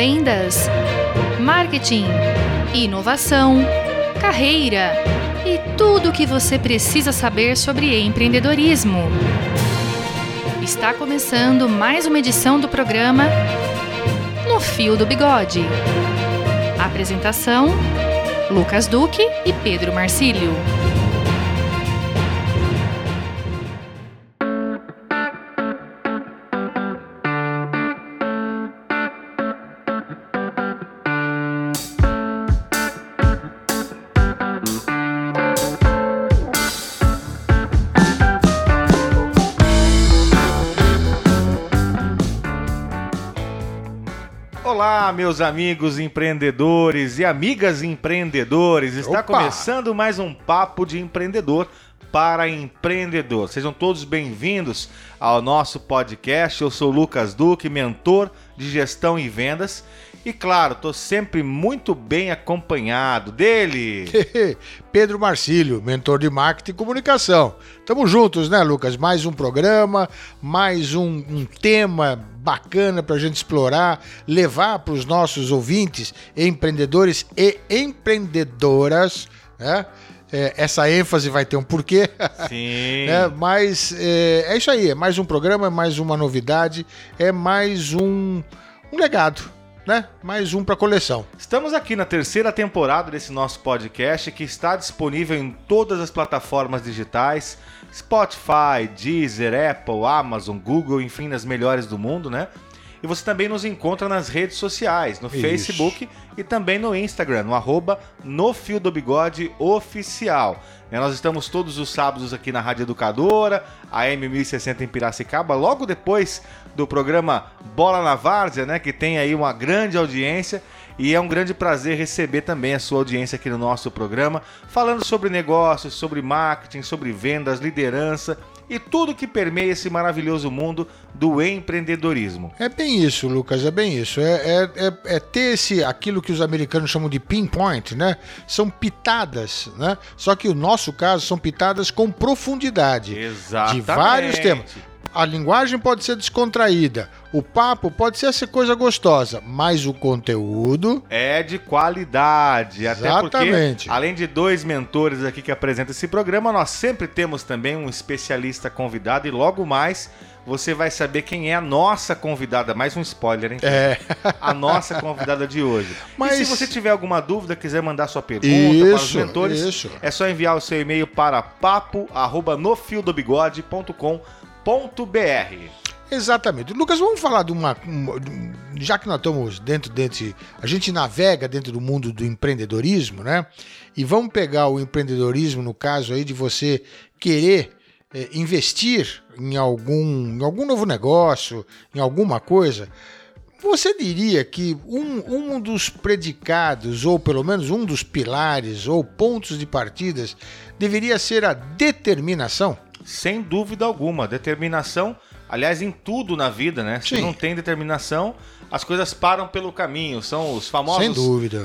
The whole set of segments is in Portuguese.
vendas, marketing, inovação, carreira e tudo o que você precisa saber sobre empreendedorismo. Está começando mais uma edição do programa No Fio do Bigode. Apresentação: Lucas Duque e Pedro Marcílio. Olá, meus amigos empreendedores e amigas empreendedores. Está Opa! começando mais um papo de empreendedor para empreendedor. Sejam todos bem-vindos ao nosso podcast. Eu sou o Lucas Duque, mentor de gestão e vendas. E claro, estou sempre muito bem acompanhado dele. Pedro Marcílio, mentor de marketing e comunicação. Tamo juntos, né, Lucas? Mais um programa, mais um, um tema bacana para a gente explorar, levar para os nossos ouvintes, empreendedores e empreendedoras, né? É, essa ênfase vai ter um porquê. Sim. né? Mas é, é isso aí, é mais um programa, é mais uma novidade, é mais um, um legado, né? Mais um para coleção. Estamos aqui na terceira temporada desse nosso podcast que está disponível em todas as plataformas digitais: Spotify, Deezer, Apple, Amazon, Google, enfim, nas melhores do mundo, né? E você também nos encontra nas redes sociais, no Isso. Facebook e também no Instagram, no arroba no Fio do Bigode Oficial. Né, Nós estamos todos os sábados aqui na Rádio Educadora, AM 1060 em Piracicaba, logo depois do programa Bola na Várzea, né, que tem aí uma grande audiência. E é um grande prazer receber também a sua audiência aqui no nosso programa, falando sobre negócios, sobre marketing, sobre vendas, liderança e tudo que permeia esse maravilhoso mundo do empreendedorismo. É bem isso, Lucas, é bem isso. É, é, é, é ter esse, aquilo que os americanos chamam de pinpoint, né? São pitadas, né? Só que o nosso caso são pitadas com profundidade. Exatamente. De vários temas. A linguagem pode ser descontraída, o papo pode ser essa coisa gostosa, mas o conteúdo É de qualidade. Até Exatamente. porque, além de dois mentores aqui que apresentam esse programa, nós sempre temos também um especialista convidado e logo mais você vai saber quem é a nossa convidada. Mais um spoiler, hein? é. A nossa convidada de hoje. Mas- E se você tiver alguma dúvida, quiser mandar sua pergunta para os Isso, mentores, isso. é só enviar o seu e-mail para papo@nofiodobigode.com.br. Exatamente. Lucas, vamos falar de uma. Já que nós estamos dentro desse. A gente navega dentro do mundo do empreendedorismo, né? E vamos pegar o empreendedorismo, no caso aí, de você querer eh, investir em algum, em algum novo negócio, em alguma coisa. Você diria que um, um dos predicados, ou pelo menos um dos pilares ou pontos de partidas, deveria ser a determinação? Sem dúvida alguma, determinação, aliás, em tudo na vida, né? Se Sim. não tem determinação, as coisas param pelo caminho. São os famosos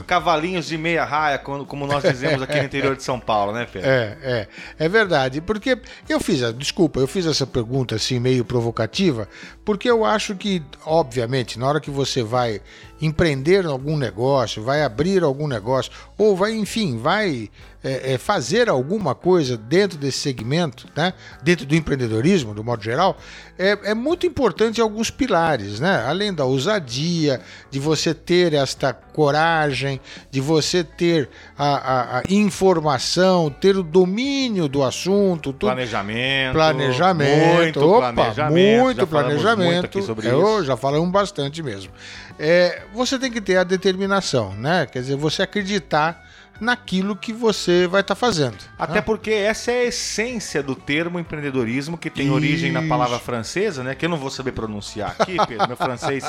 cavalinhos de meia raia, quando- como nós dizemos aqui no interior de São Paulo, né, Pedro? É, é, é verdade. Porque eu fiz, a, desculpa, eu fiz essa pergunta assim meio provocativa, porque eu acho que, obviamente, na hora que você vai empreender algum negócio, vai abrir algum negócio, ou vai, enfim, vai é, é, fazer alguma coisa dentro desse segmento, né? Dentro do empreendedorismo, do modo geral, é, é muito importante alguns pilares, né? Além da ousadia, de você ter esta coragem, de você ter a, a- a informação, ter o domínio do assunto, tudo. Planejamento. Planejamento, Muito opa, planejamento. muito planejamento. Muito É, isso. já falamos bastante mesmo. É, você tem que ter a determinação, né? Quer dizer, você acreditar naquilo que você vai estar fazendo. Até né? porque essa é a essência do termo empreendedorismo, que tem origem na Isso. palavra francesa, né? Que eu não vou saber pronunciar aqui, Pedro. Meu francês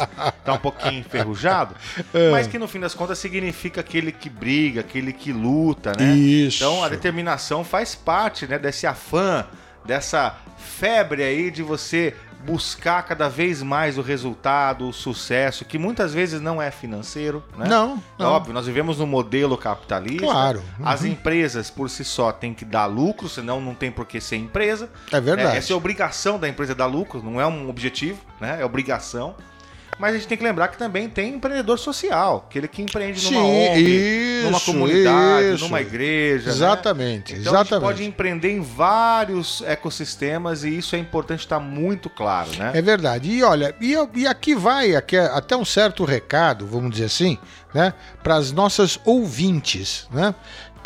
tá um pouquinho enferrujado. É. Mas que no fim das contas significa aquele que briga, aquele que luta, né? Isso. Então a determinação faz parte, né? Desse afã, dessa febre aí de você buscar cada vez mais o resultado, o sucesso, que muitas vezes não é financeiro, né? Não, não. Óbvio, nós vivemos num modelo capitalista. Claro. As Uhum. empresas por si só têm que dar lucro, senão não tem por que ser empresa. É verdade. É, essa é a obrigação da empresa dar lucro, não é um objetivo, né? É obrigação. Mas a gente tem que lembrar que também tem empreendedor social, aquele que empreende numa Sim, ONG, isso, numa comunidade, isso. numa igreja. né? Exatamente, Então a gente exatamente. pode empreender em vários ecossistemas e isso é importante estar muito claro, né? É verdade. E olha, e, e aqui vai aqui, é até um certo recado, vamos dizer assim, né, para as nossas ouvintes, né,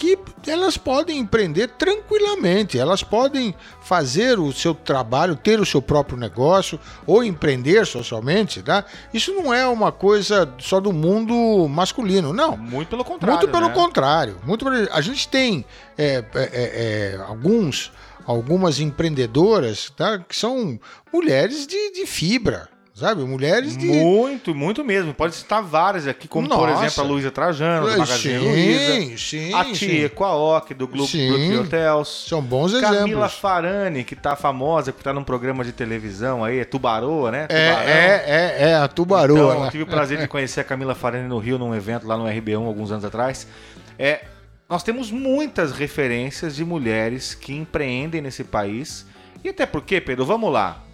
que elas podem empreender tranquilamente, elas podem fazer o seu trabalho, ter o seu próprio negócio ou empreender socialmente, tá? Isso não é uma coisa só do mundo masculino, não. Muito pelo contrário. Muito pelo né? contrário. Muito A gente tem é, é, é, é, alguns, algumas empreendedoras tá, que são mulheres de, de fibra, sabe? Mulheres de. Muito, muito mesmo. Pode citar várias aqui, como por Nossa. exemplo a Luísa Trajano, do Magazine Luiza. sim, sim, A. Tia Equaok, do Globo Hotels. São bons Camila exemplos. Farani, que tá famosa, que tá num programa de televisão aí, é Tubaroa, né? É, Tubarão. é, é, é, a tubaroa. Então, né? eu tive o prazer de conhecer a Camila Farani no Rio, num evento lá no RB1, alguns anos atrás. É, nós temos muitas referências de mulheres que empreendem nesse país. E até porque, Pedro, vamos lá.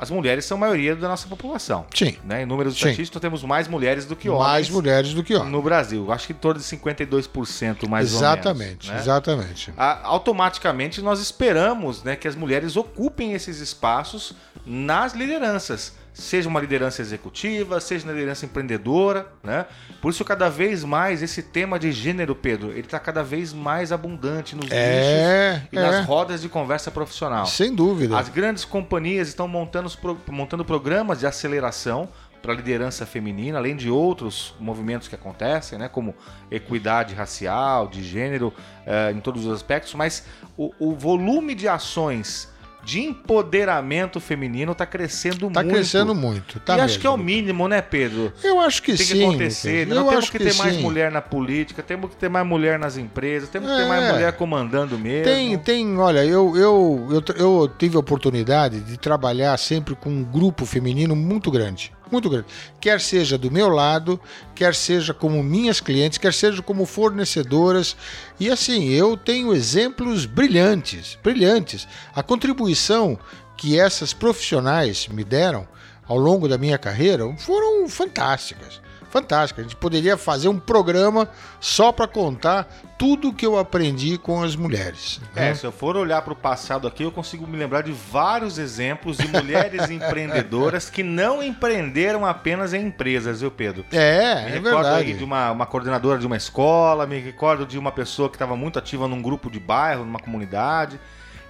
As mulheres são a maioria da nossa população. Sim, Né? Em números estatísticos, temos mais mulheres do que homens mais mulheres do que homens. no Brasil. Acho que em torno de 52% mais exatamente, ou menos. né? exatamente. A- automaticamente nós esperamos né, que as mulheres ocupem esses espaços nas lideranças. Seja uma liderança executiva, seja na liderança empreendedora, né? Por isso, cada vez mais, esse tema de gênero, Pedro, ele está cada vez mais abundante nos É, nichos e é. nas rodas de conversa profissional. Sem dúvida. As grandes companhias estão montando, montando programas de aceleração para a liderança feminina, além de outros movimentos que acontecem, né, como equidade racial, de gênero, eh, em todos os aspectos, mas o, o volume de ações de empoderamento feminino está crescendo Tá muito. crescendo muito. Tá e acho mesmo. que é o mínimo, né, Pedro? Eu acho que Tem que sim. acontecer. Não Eu temos acho que ter mais sim. mulher na política, temos que ter mais mulher nas empresas, temos que ter É. mais mulher comandando mesmo. Tem, tem, olha, eu, eu, eu, eu tive a oportunidade de trabalhar sempre com um grupo feminino muito grande. Muito grande. Quer seja do meu lado, quer seja como minhas clientes, quer seja como fornecedoras. E assim, eu tenho exemplos brilhantes, brilhantes. A contribuição que essas profissionais me deram ao longo da minha carreira foram fantásticas. Fantásticas. A gente poderia fazer um programa só para contar tudo que eu aprendi com as mulheres. É, né? se eu for olhar para o passado aqui, eu consigo me lembrar de vários exemplos de mulheres empreendedoras que não empreenderam apenas em empresas, viu, Pedro? É, Me é recordo verdade. aí de uma, uma coordenadora de uma escola, me recordo de uma pessoa que estava muito ativa num grupo de bairro, numa comunidade.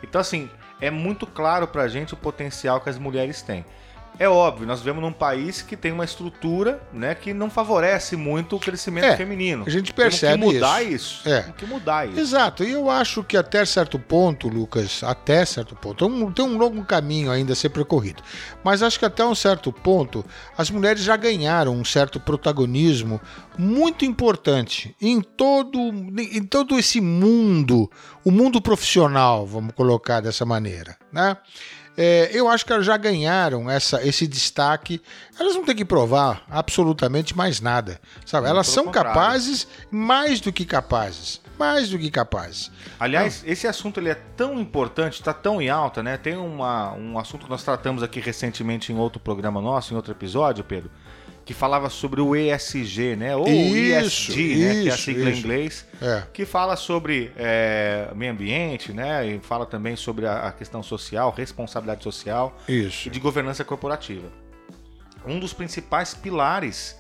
Então, assim, é muito claro pra gente o potencial que as mulheres têm. É óbvio, nós vivemos num país que tem uma estrutura né, que não favorece muito o crescimento É, feminino. a gente percebe Temos que mudar isso. isso. É. Temos que mudar isso. Exato, e eu acho que até certo ponto, Lucas, até certo ponto, tem um- tem um longo caminho ainda a ser percorrido, mas acho que até um certo ponto as mulheres já ganharam um certo protagonismo muito importante em todo, em todo esse mundo, o mundo profissional, vamos colocar dessa maneira, né? É, eu acho que elas já ganharam essa, esse destaque. Elas não têm que provar absolutamente mais nada, sabe? Não, Elas são contrário. capazes, mais do que capazes, mais do que capazes. Aliás, esse assunto ele é tão importante, está tão em alta, né? Tem uma, um assunto que nós tratamos aqui recentemente em outro programa nosso, em outro episódio, Pedro, que falava sobre o ESG, né? Ou Isso, ESG, né? Que é a isso, sigla em isso. inglês, É. que fala sobre é, meio ambiente, né? E fala também sobre a, a questão social, responsabilidade social Isso. e de governança corporativa. Um dos principais pilares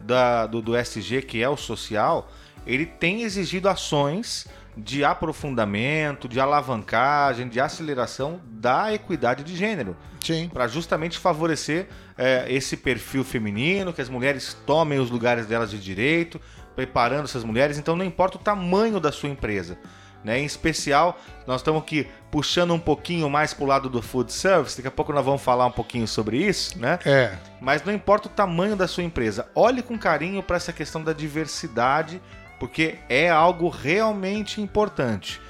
da- do, do SG, que é o social, ele tem exigido ações de aprofundamento, de alavancagem, de aceleração da equidade de gênero, Sim. para justamente favorecer é, esse perfil feminino, que as mulheres tomem os lugares delas de direito, preparando essas mulheres. Então, não importa o tamanho da sua empresa. Né? Em especial, nós estamos aqui puxando um pouquinho mais para o lado do food service. Daqui a pouco nós vamos falar um pouquinho sobre isso, né? É. Mas não importa o tamanho da sua empresa, olhe com carinho para essa questão da diversidade, porque é algo realmente importante.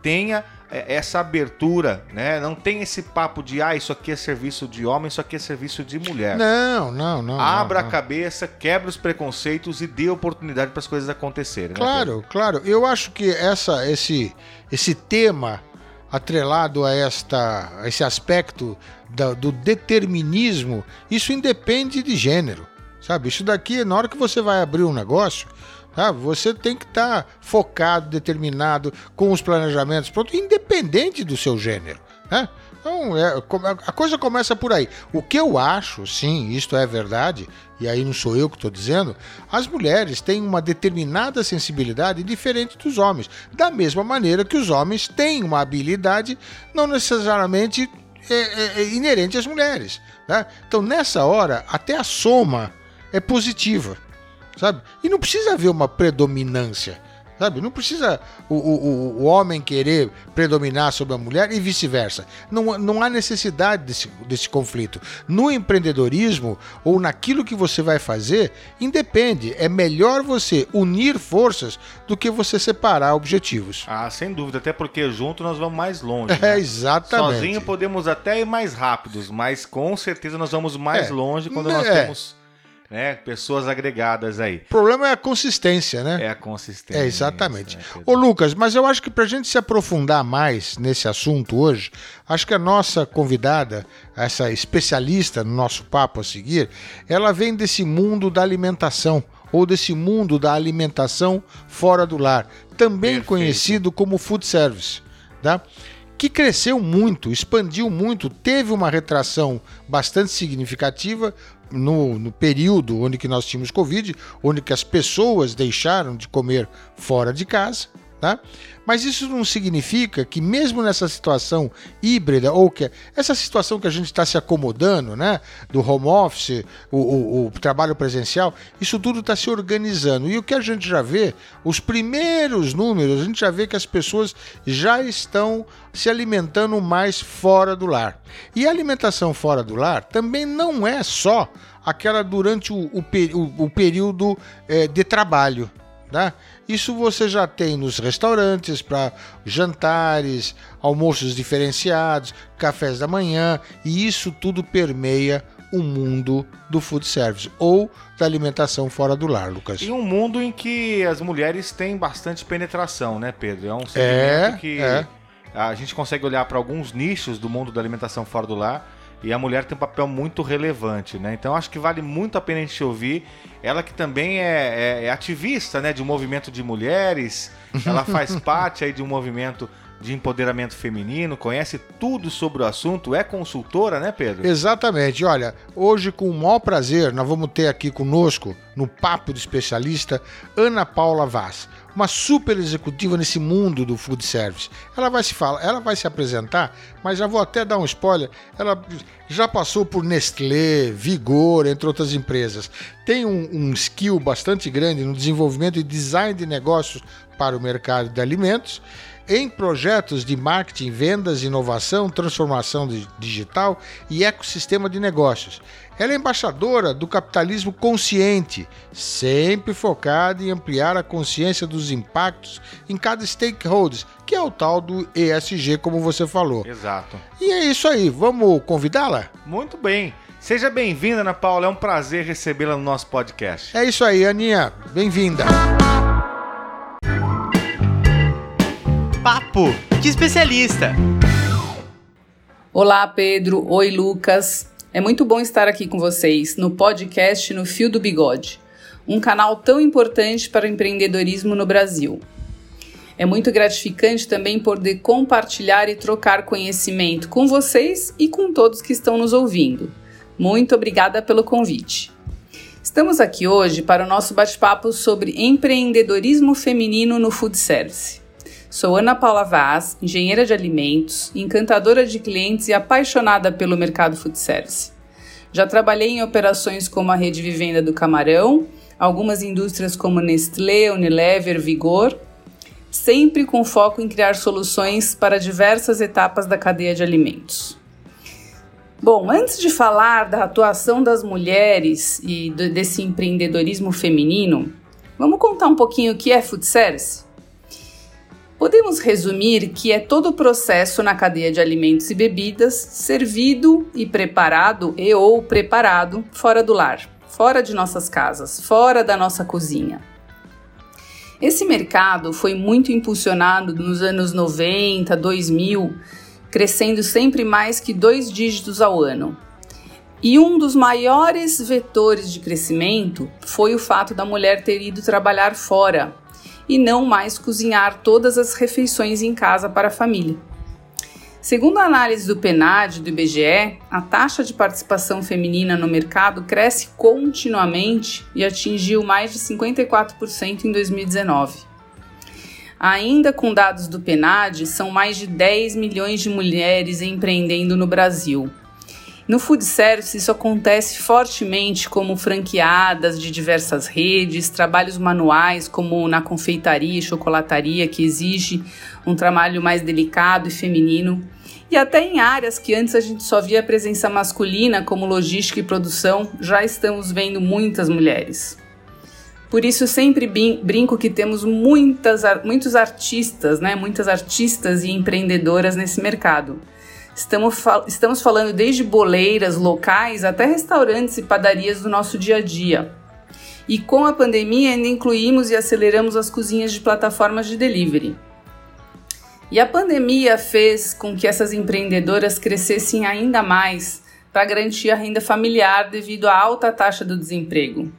Tenha essa abertura, né? Não tem esse papo de ah, isso aqui é serviço de homem, isso aqui é serviço de mulher. Não, não, não. Abra não, a cabeça, quebre os preconceitos e dê oportunidade para as coisas acontecerem. né? Claro, claro. Eu acho que essa, esse, esse tema atrelado a, esta, a esse aspecto da, do determinismo, isso independe de gênero. Sabe? Isso daqui, na hora que você vai abrir um negócio, tá? você tem que estar tá focado, determinado, com os planejamentos pronto, independente do seu gênero. Né? Então, é, a coisa começa por aí. O que eu acho, sim, isto é verdade, e aí não sou eu que estou dizendo, as mulheres têm uma determinada sensibilidade diferente dos homens. Da mesma maneira que os homens têm uma habilidade não necessariamente é, é, é inerente às mulheres. Né? Então, nessa hora, até a soma é positiva, sabe? E não precisa haver uma predominância. Sabe? Não precisa o, o, o homem querer predominar sobre a mulher e vice-versa. Não, não há necessidade desse, desse conflito. No empreendedorismo ou naquilo que você vai fazer, independe. É melhor você unir forças do que você separar objetivos. Ah, sem dúvida. Até porque junto nós vamos mais longe. É, né? exatamente. Sozinho podemos até ir mais rápidos, mas com certeza nós vamos mais é, é. quando nós é. temos né? Pessoas agregadas aí. O problema é a consistência, né? É a consistência. É, exatamente. Né, Ô, Lucas, mas eu acho que para a gente se aprofundar mais nesse assunto hoje, acho que a nossa convidada, essa especialista no nosso papo a seguir, ela vem desse mundo da alimentação ou desse mundo da alimentação fora do lar, também Perfeito. conhecido como food service, tá? que cresceu muito, expandiu muito, teve uma retração bastante significativa, no, no, período onde que nós tínhamos Covid, onde que as pessoas deixaram de comer fora de casa, tá? Mas isso não significa que mesmo nessa situação híbrida ou que essa situação que a gente está se acomodando, né, do home office, o, o, o trabalho presencial, isso tudo está se organizando. E o que a gente já vê, os primeiros números, a gente já vê que as pessoas já estão se alimentando mais fora do lar. E a alimentação fora do lar também não é só aquela durante o, o, o período é, de trabalho. Tá? Isso você já tem nos restaurantes para jantares, almoços diferenciados, cafés da manhã, e isso tudo permeia o mundo do food service ou da alimentação fora do lar, Lucas. E um mundo em que as mulheres têm bastante penetração, né, Pedro? É um segmento é, que é. a gente consegue olhar para alguns nichos do mundo da alimentação fora do lar e a mulher tem um papel muito relevante, né? Então acho que vale muito a pena a gente ouvir. Ela que também é, é, é ativista, né? De um movimento de mulheres. Ela faz parte aí de um movimento de empoderamento feminino, conhece tudo sobre o assunto, é consultora, né, Pedro? Exatamente. Olha, hoje com o maior prazer nós vamos ter aqui conosco, no Papo do Especialista, Ana Paula Vaz uma super executiva nesse mundo do food service. Ela vai se falar, ela vai se apresentar, mas já vou até dar um spoiler. Ela já passou por Nestlé, Vigor, entre outras empresas. Tem um, um skill bastante grande no desenvolvimento e design de negócios para o mercado de alimentos em projetos de marketing, vendas, inovação, transformação digital e ecossistema de negócios. Ela é embaixadora do capitalismo consciente, sempre focada em ampliar a consciência dos impactos em cada stakeholder, que é o tal do ESG, como você falou. Exato. E é isso aí, vamos convidá-la? Muito bem. Seja bem-vinda, Ana Paula, é um prazer recebê-la no nosso podcast. É isso aí, Aninha, bem-vinda. Papo de Especialista. Olá, Pedro. Oi, Lucas. É muito bom estar aqui com vocês no podcast No Fio do Bigode, um canal tão importante para o empreendedorismo no Brasil. É muito gratificante também poder compartilhar e trocar conhecimento com vocês e com todos que estão nos ouvindo. Muito obrigada pelo convite. Estamos aqui hoje para o nosso bate-papo sobre empreendedorismo feminino no food service. Sou Ana Paula Vaz, engenheira de alimentos, encantadora de clientes e apaixonada pelo mercado food service. Já trabalhei em operações como a Rede Vivenda do Camarão, algumas indústrias como Nestlé, Unilever, Vigor, sempre com foco em criar soluções para diversas etapas da cadeia de alimentos. Bom, antes de falar da atuação das mulheres e desse empreendedorismo feminino, vamos contar um pouquinho o que é food service? Podemos resumir que é todo o processo na cadeia de alimentos e bebidas servido e preparado e ou preparado fora do lar, fora de nossas casas, fora da nossa cozinha. Esse mercado foi muito impulsionado nos anos 90, 2000, crescendo sempre mais que dois dígitos ao ano. E um dos maiores vetores de crescimento foi o fato da mulher ter ido trabalhar fora e não mais cozinhar todas as refeições em casa para a família. Segundo a análise do PNAD do IBGE, a taxa de participação feminina no mercado cresce continuamente e atingiu mais de 54% em 2019. Ainda com dados do PNAD, são mais de 10 milhões de mulheres empreendendo no Brasil. No food service, isso acontece fortemente como franqueadas de diversas redes, trabalhos manuais, como na confeitaria e chocolataria, que exige um trabalho mais delicado e feminino, e até em áreas que antes a gente só via presença masculina, como logística e produção, já estamos vendo muitas mulheres. Por isso sempre brinco que temos muitas, muitos artistas, né, muitas artistas e empreendedoras nesse mercado Estamos, fal estamos falando desde boleiras locais até restaurantes e padarias do nosso dia a dia. E com a pandemia ainda incluímos e aceleramos as cozinhas de plataformas de delivery. E a pandemia fez com que essas empreendedoras crescessem ainda mais para garantir a renda familiar devido à alta taxa do desemprego.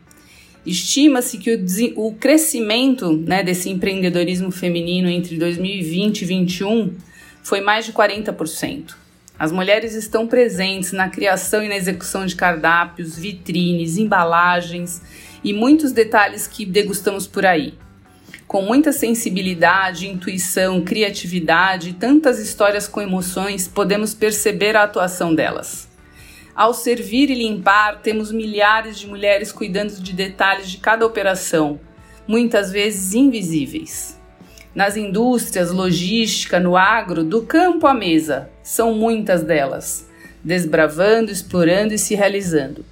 Estima-se que o, o crescimento né, desse empreendedorismo feminino entre 2020 e 2021 foi mais de 40%. As mulheres estão presentes na criação e na execução de cardápios, vitrines, embalagens e muitos detalhes que degustamos por aí. Com muita sensibilidade, intuição, criatividade e tantas histórias com emoções, podemos perceber a atuação delas. Ao servir e limpar, temos milhares de mulheres cuidando de detalhes de cada operação, muitas vezes invisíveis nas indústrias, logística, no agro, do campo à mesa. São muitas delas, desbravando, explorando e se realizando.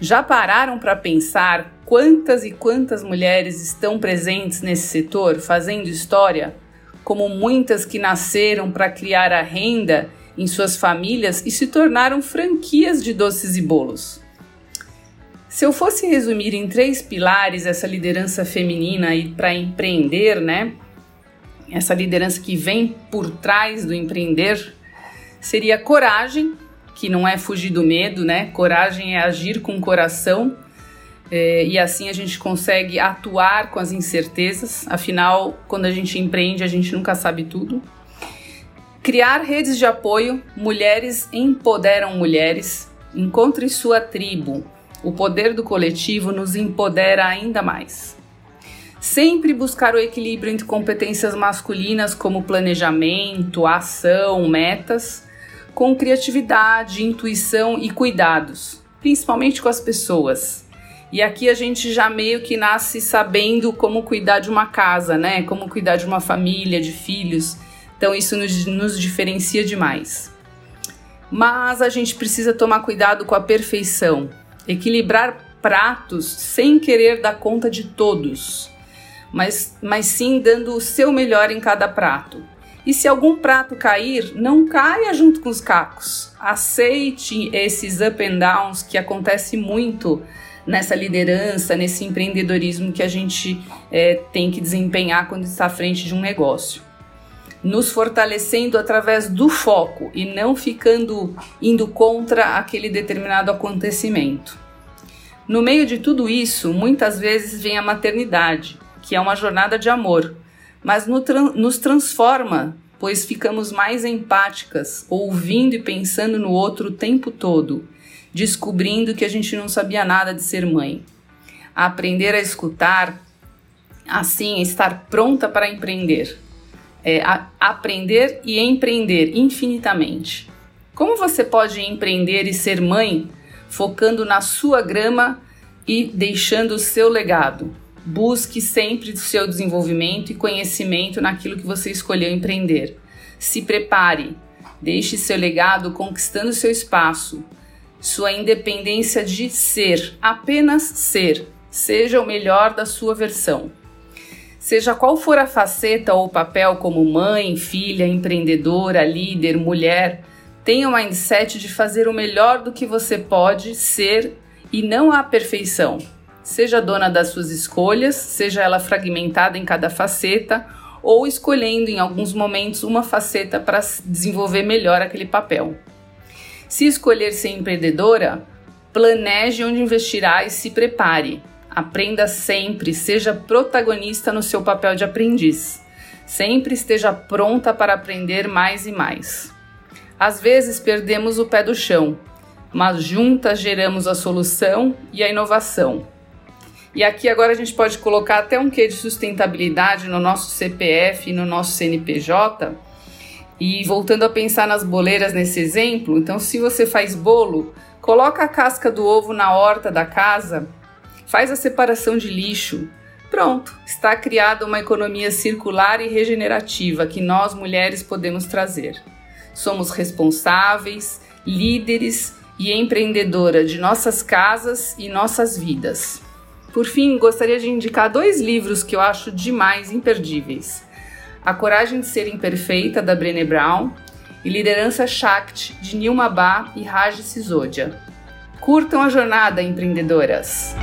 Já pararam para pensar quantas e quantas mulheres estão presentes nesse setor, fazendo história? Como muitas que nasceram para criar a renda em suas famílias e se tornaram franquias de doces e bolos. Se eu fosse resumir em três pilares essa liderança feminina para empreender, né? Essa liderança que vem por trás do empreender seria coragem, que não é fugir do medo, né? Coragem é agir com o coração é, e assim a gente consegue atuar com as incertezas. Afinal, quando a gente empreende, a gente nunca sabe tudo. Criar redes de apoio, mulheres empoderam mulheres. Encontre sua tribo. O poder do coletivo nos empodera ainda mais. Sempre buscar o equilíbrio entre competências masculinas como planejamento, ação, metas, com criatividade, intuição e cuidados, principalmente com as pessoas. E aqui a gente já meio que nasce sabendo como cuidar de uma casa, né? Como cuidar de uma família, de filhos. Então isso nos, nos diferencia demais. Mas a gente precisa tomar cuidado com a perfeição, equilibrar pratos sem querer dar conta de todos mas, mas sim dando o seu melhor em cada prato. E se algum prato cair, não caia junto com os cacos. Aceite esses up and downs que acontece muito nessa liderança, nesse empreendedorismo que a gente é, tem que desempenhar quando está à frente de um negócio. Nos fortalecendo através do foco e não ficando indo contra aquele determinado acontecimento. No meio de tudo isso, muitas vezes vem a maternidade, que é uma jornada de amor, mas nos transforma, pois ficamos mais empáticas, ouvindo e pensando no outro o tempo todo, descobrindo que a gente não sabia nada de ser mãe. Aprender a escutar, assim, estar pronta para empreender. É, aprender e empreender infinitamente. Como você pode empreender e ser mãe focando na sua grama e deixando o seu legado? Busque sempre o seu desenvolvimento e conhecimento naquilo que você escolheu empreender. Se prepare, deixe seu legado conquistando seu espaço, sua independência de ser, apenas ser. Seja o melhor da sua versão. Seja qual for a faceta ou papel como mãe, filha, empreendedora, líder, mulher, tenha o mindset de fazer o melhor do que você pode ser e não a perfeição Seja dona das suas escolhas, seja ela fragmentada em cada faceta, ou escolhendo em alguns momentos uma faceta para desenvolver melhor aquele papel. Se escolher ser empreendedora, planeje onde investirá e se prepare. Aprenda sempre, seja protagonista no seu papel de aprendiz. Sempre esteja pronta para aprender mais e mais. Às vezes perdemos o pé do chão, mas juntas geramos a solução e a inovação. E aqui agora a gente pode colocar até um quê de sustentabilidade no nosso CPF e no nosso CNPJ. E voltando a pensar nas boleiras nesse exemplo, então se você faz bolo, coloca a casca do ovo na horta da casa, faz a separação de lixo. Pronto, está criada uma economia circular e regenerativa que nós mulheres podemos trazer. Somos responsáveis, líderes e empreendedora de nossas casas e nossas vidas. Por fim, gostaria de indicar dois livros que eu acho demais imperdíveis: A Coragem de Ser Imperfeita, da Brené Brown, e Liderança Shakti, de Nilma Bá e Raj Sisodia. Curtam a jornada, empreendedoras!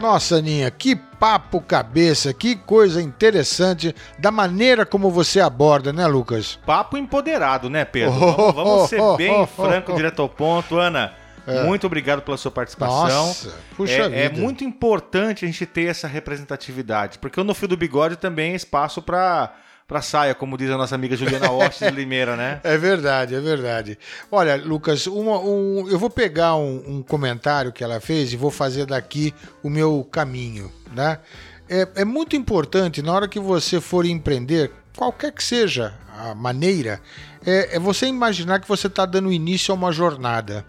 Nossa, Aninha, que papo cabeça, que coisa interessante da maneira como você aborda, né, Lucas? Papo empoderado, né, Pedro? Oh, vamos, ser bem oh, franco, direto ao ponto. Ana, é. muito obrigado pela sua participação. Nossa, puxa é, vida. é muito importante a gente ter essa representatividade, porque No Fio do Bigode também é espaço para para saia, como diz a nossa amiga Juliana Ostes de Limeira, né? É verdade, é verdade. Olha, Lucas, uma, um, eu vou pegar um, um, comentário que ela fez e vou fazer daqui o meu caminho, né? É, é muito importante na hora que você for empreender, qualquer que seja a maneira, é, é você imaginar que você está dando início a uma jornada.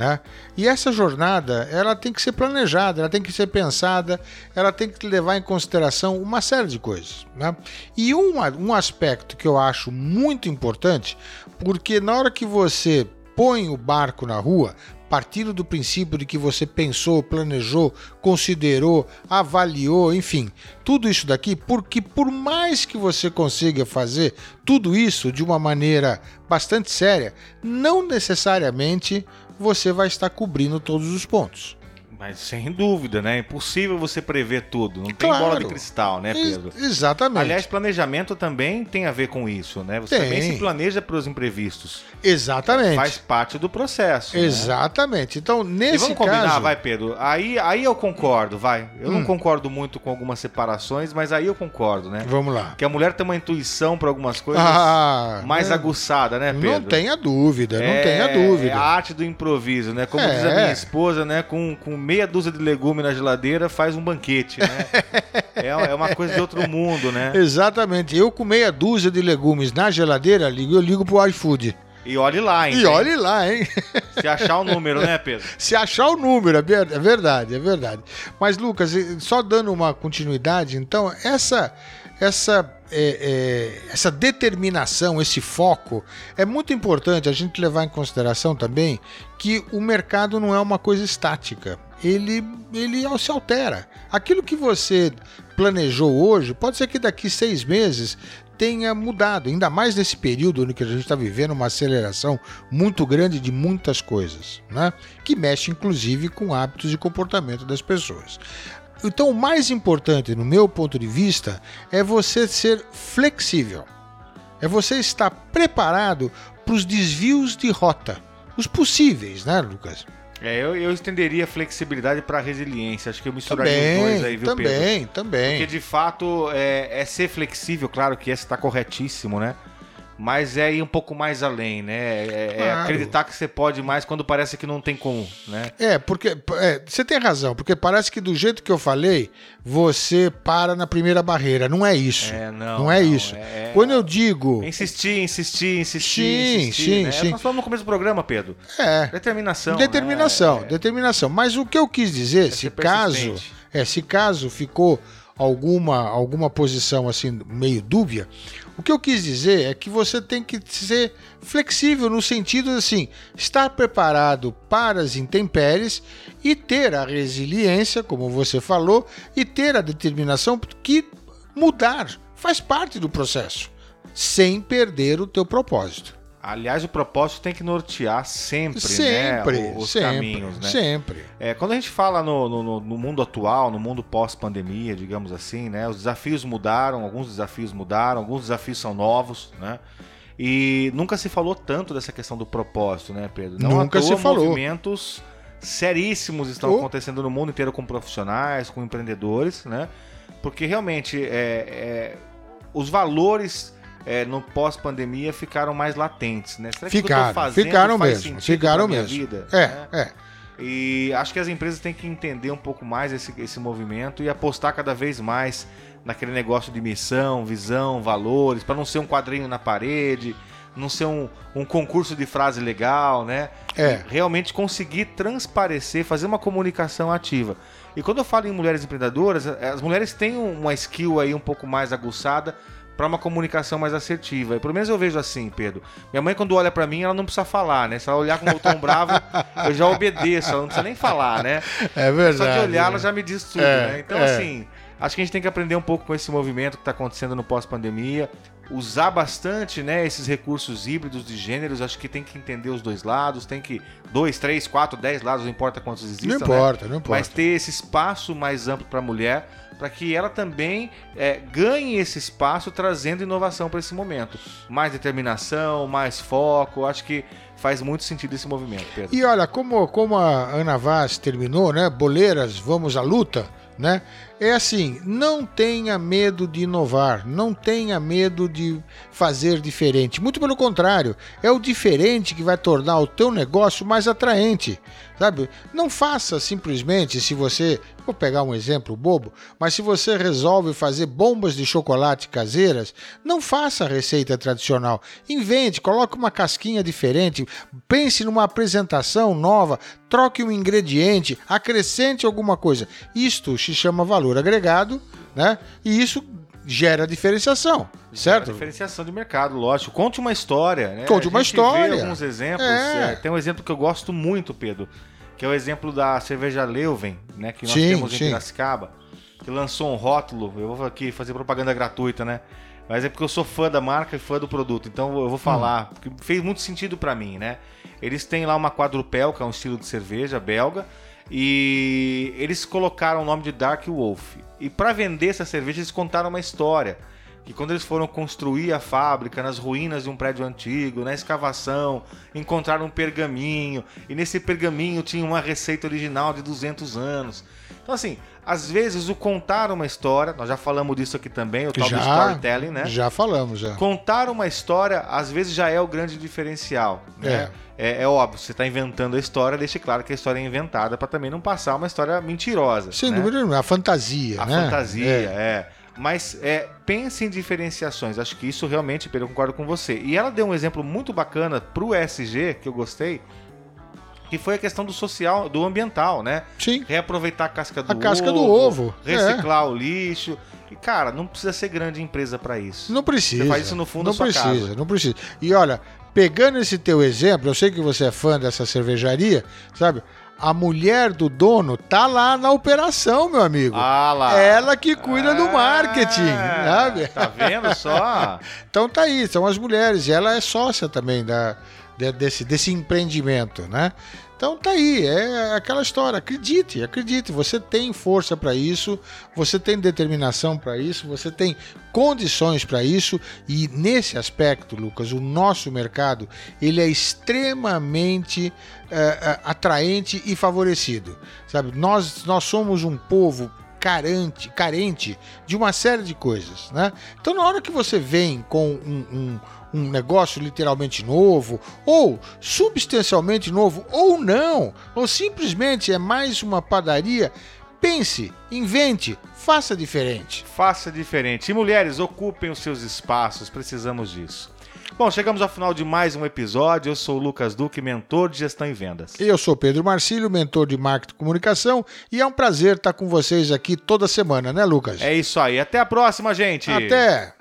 Né? E essa jornada ela tem que ser planejada, ela tem que ser pensada, ela tem que levar em consideração uma série de coisas. Né? E um, um aspecto que eu acho muito importante, porque na hora que você põe o barco na rua, partindo do princípio de que você pensou, planejou, considerou, avaliou, enfim, tudo isso daqui, porque por mais que você consiga fazer tudo isso de uma maneira bastante séria, não necessariamente você vai estar cobrindo todos os pontos. Mas sem dúvida, né? É impossível você prever tudo. Não claro. tem bola de cristal, né, Pedro? Ex exatamente. Aliás, planejamento também tem a ver com isso, né? Você tem. também se planeja para os imprevistos. Exatamente. Faz parte do processo. Né? Exatamente. Né? Então, nesse e vamos combinar, caso... vai, Pedro. Aí, aí eu concordo, vai. Eu hum. não concordo muito com algumas separações, mas aí eu concordo, né? Vamos lá. Que a mulher tem uma intuição para algumas coisas ah, mais é... aguçada, né, Pedro? Não tenha dúvida, não é... tenha dúvida. É a arte do improviso, né? Como é. diz a minha esposa, né? Com, com meia dúzia de legumes na geladeira faz um banquete, né? é, é uma coisa de outro mundo, né? Exatamente. Eu com meia dúzia de legumes na geladeira, eu ligo pro iFood. E olhe lá, hein? E olhe lá, hein? Se achar o número, né, Pedro? Se achar o número, é, é verdade, é verdade. Mas, Lucas, só dando uma continuidade, então, essa essa, é, é, essa determinação, esse foco, é muito importante a gente levar em consideração também que o mercado não é uma coisa estática. Ele, ele se altera. Aquilo que você planejou hoje, pode ser que daqui seis meses tenha mudado, ainda mais nesse período no que a gente está vivendo uma aceleração muito grande de muitas coisas, né? que mexe inclusive com hábitos e comportamento das pessoas. Então, o mais importante, no meu ponto de vista, é você ser flexível. É você estar preparado para os desvios de rota, os possíveis, né, Lucas? É, eu, eu estenderia flexibilidade para resiliência. Acho que eu misturaria também, os dois aí, viu, também, Pedro? Também, também. Porque de fato é, é ser flexível, claro que esse está corretíssimo, né? Mas é ir um pouco mais além, né? É, é, claro. acreditar que você pode mais quando parece que não tem como, né? É, porque é, você tem razão, porque parece que do jeito que eu falei, você para na primeira barreira. Não é isso. É, não. Não é não, isso. É... Quando eu digo. Insistir, insistir, insistir. Sim, insistir, sim, né? sim. Nós falamos no começo do programa, Pedro. É. Determinação. Determinação, né? determinação. Mas o que eu quis dizer, é se caso. É, se caso ficou alguma, alguma posição assim meio dúbia, o que eu quis dizer é que você tem que ser flexível no sentido assim, estar preparado para as intempéries e ter a resiliência, como você falou, e ter a determinação que mudar. Faz parte do processo, sem perder o teu propósito. Aliás, o propósito tem que nortear sempre, Sempre, né? Os sempre, caminhos, né? sempre. É, quando a gente fala no, no- no- no mundo atual, no mundo pós-pandemia, digamos assim, né? Os desafios mudaram, alguns desafios mudaram, alguns desafios são novos, né? E nunca se falou tanto dessa questão do propósito, né, Pedro? Não Nunca à toa, se falou. movimentos seríssimos estão Oh. acontecendo no mundo inteiro com profissionais, com empreendedores, né? Porque realmente é, é, os valores é, no pós-pandemia ficaram mais latentes, né? Será Ficaram, fazendo ficaram mesmo, ficaram mesmo. vida, É, né? é. E acho que as empresas têm que entender um pouco mais esse, esse movimento e apostar cada vez mais naquele negócio de missão, visão, valores, para não ser um quadrinho na parede, não ser um, um concurso de frase legal, né? É. Realmente conseguir transparecer, fazer uma comunicação ativa. E quando eu falo em mulheres empreendedoras, as mulheres têm uma skill aí um pouco mais aguçada para uma comunicação mais assertiva. E pelo menos eu vejo assim, Pedro. Minha mãe, quando olha para mim, ela não precisa falar, né? Se ela olhar com o tom bravo, eu já obedeço, ela não precisa nem falar, né? É verdade. Só de olhar, né? ela já me diz tudo, É, né? Então, é. assim, acho que a gente tem que aprender um pouco com esse movimento que está acontecendo no pós-pandemia. Usar bastante, né, esses recursos híbridos de gêneros. Acho que tem que entender os dois lados. Tem que. Dois, três, quatro, dez lados, não importa quantos existam. Não né? importa, não importa. Mas ter esse espaço mais amplo para a mulher, para que ela também é, ganhe esse espaço trazendo inovação para esse momento. Mais determinação, mais foco. Acho que faz muito sentido esse movimento, Pedro. E olha, como, como a Ana Vaz terminou, né? Boleiras, vamos à luta, né? É assim, não tenha medo de inovar, não tenha medo de fazer diferente. Muito pelo contrário, é o diferente que vai tornar o teu negócio mais atraente, sabe? Não faça simplesmente se você, vou pegar um exemplo bobo, mas se você resolve fazer bombas de chocolate caseiras, não faça a receita tradicional. Invente, coloque uma casquinha diferente, pense numa apresentação nova, troque um ingrediente, acrescente alguma coisa. Isto se chama valor agregado, né? E isso gera diferenciação, certo? Diferenciação de mercado, lógico. Conte uma história, né? Conte uma história. Vê alguns exemplos. É. é, tem um exemplo que eu gosto muito, Pedro, que é o exemplo da cerveja Leuven, né? Que nós Sim, temos em. Piracicaba, que lançou um rótulo. Eu vou aqui fazer propaganda gratuita, né? Mas é porque eu sou fã da marca e fã do produto, então eu vou falar, Hum. fez muito sentido pra mim, né? Eles têm lá uma quadrupel, que é um estilo de cerveja belga, e eles colocaram o nome de Dark Wolf. E para vender essa cerveja, eles contaram uma história. Que quando eles foram construir a fábrica nas ruínas de um prédio antigo, na escavação, encontraram um pergaminho, e nesse pergaminho tinha uma receita original de 200 anos. Então, assim, às vezes o contar uma história, nós já falamos disso aqui também, o tal do storytelling, né? Já falamos, já. Contar uma história, às vezes, já é o grande diferencial. Né? É. é óbvio, você está inventando a história, deixe claro que a história é inventada para também não passar uma história mentirosa. Sem né? dúvida nenhuma, a fantasia, A né? fantasia, É. é. Mas é, pense em diferenciações. Acho que isso realmente, Pedro, eu concordo com você. E ela deu um exemplo muito bacana pro ESG, que eu gostei, que foi a questão do social, do ambiental, né? Sim. Reaproveitar a casca do A ovo. casca do ovo, é. Reciclar o lixo. E, cara, não precisa ser grande empresa para isso. Não precisa. Você faz isso no fundo Não da sua precisa, casa. não precisa. E olha, pegando esse teu exemplo, eu sei que você é fã dessa cervejaria, sabe? A mulher do dono tá lá na operação, meu amigo. Ah lá. Ela que cuida do marketing, Ah, sabe? Tá vendo só? Então tá aí, são as mulheres. E ela é sócia também da, de- desse, desse empreendimento, né? Então tá aí, é aquela história. Acredite, acredite. Você tem força para isso, você tem determinação para isso, você tem condições para isso. E nesse aspecto, Lucas, o nosso mercado ele é extremamente eh, atraente e favorecido. Sabe? Nós, nós somos um povo carente, carente de uma série de coisas, né? Então na hora que você vem com um, um, um negócio literalmente novo, ou substancialmente novo, ou não, ou simplesmente é mais uma padaria, pense, invente, faça diferente. Faça diferente. E mulheres, ocupem os seus espaços, precisamos disso. Bom, chegamos ao final de mais um episódio. Eu sou o Lucas Duque, mentor de gestão e vendas. Eu sou Pedro Marcílio, mentor de marketing e comunicação, e é um prazer estar com vocês aqui toda semana, né, Lucas? É isso aí. Até a próxima, gente. Até!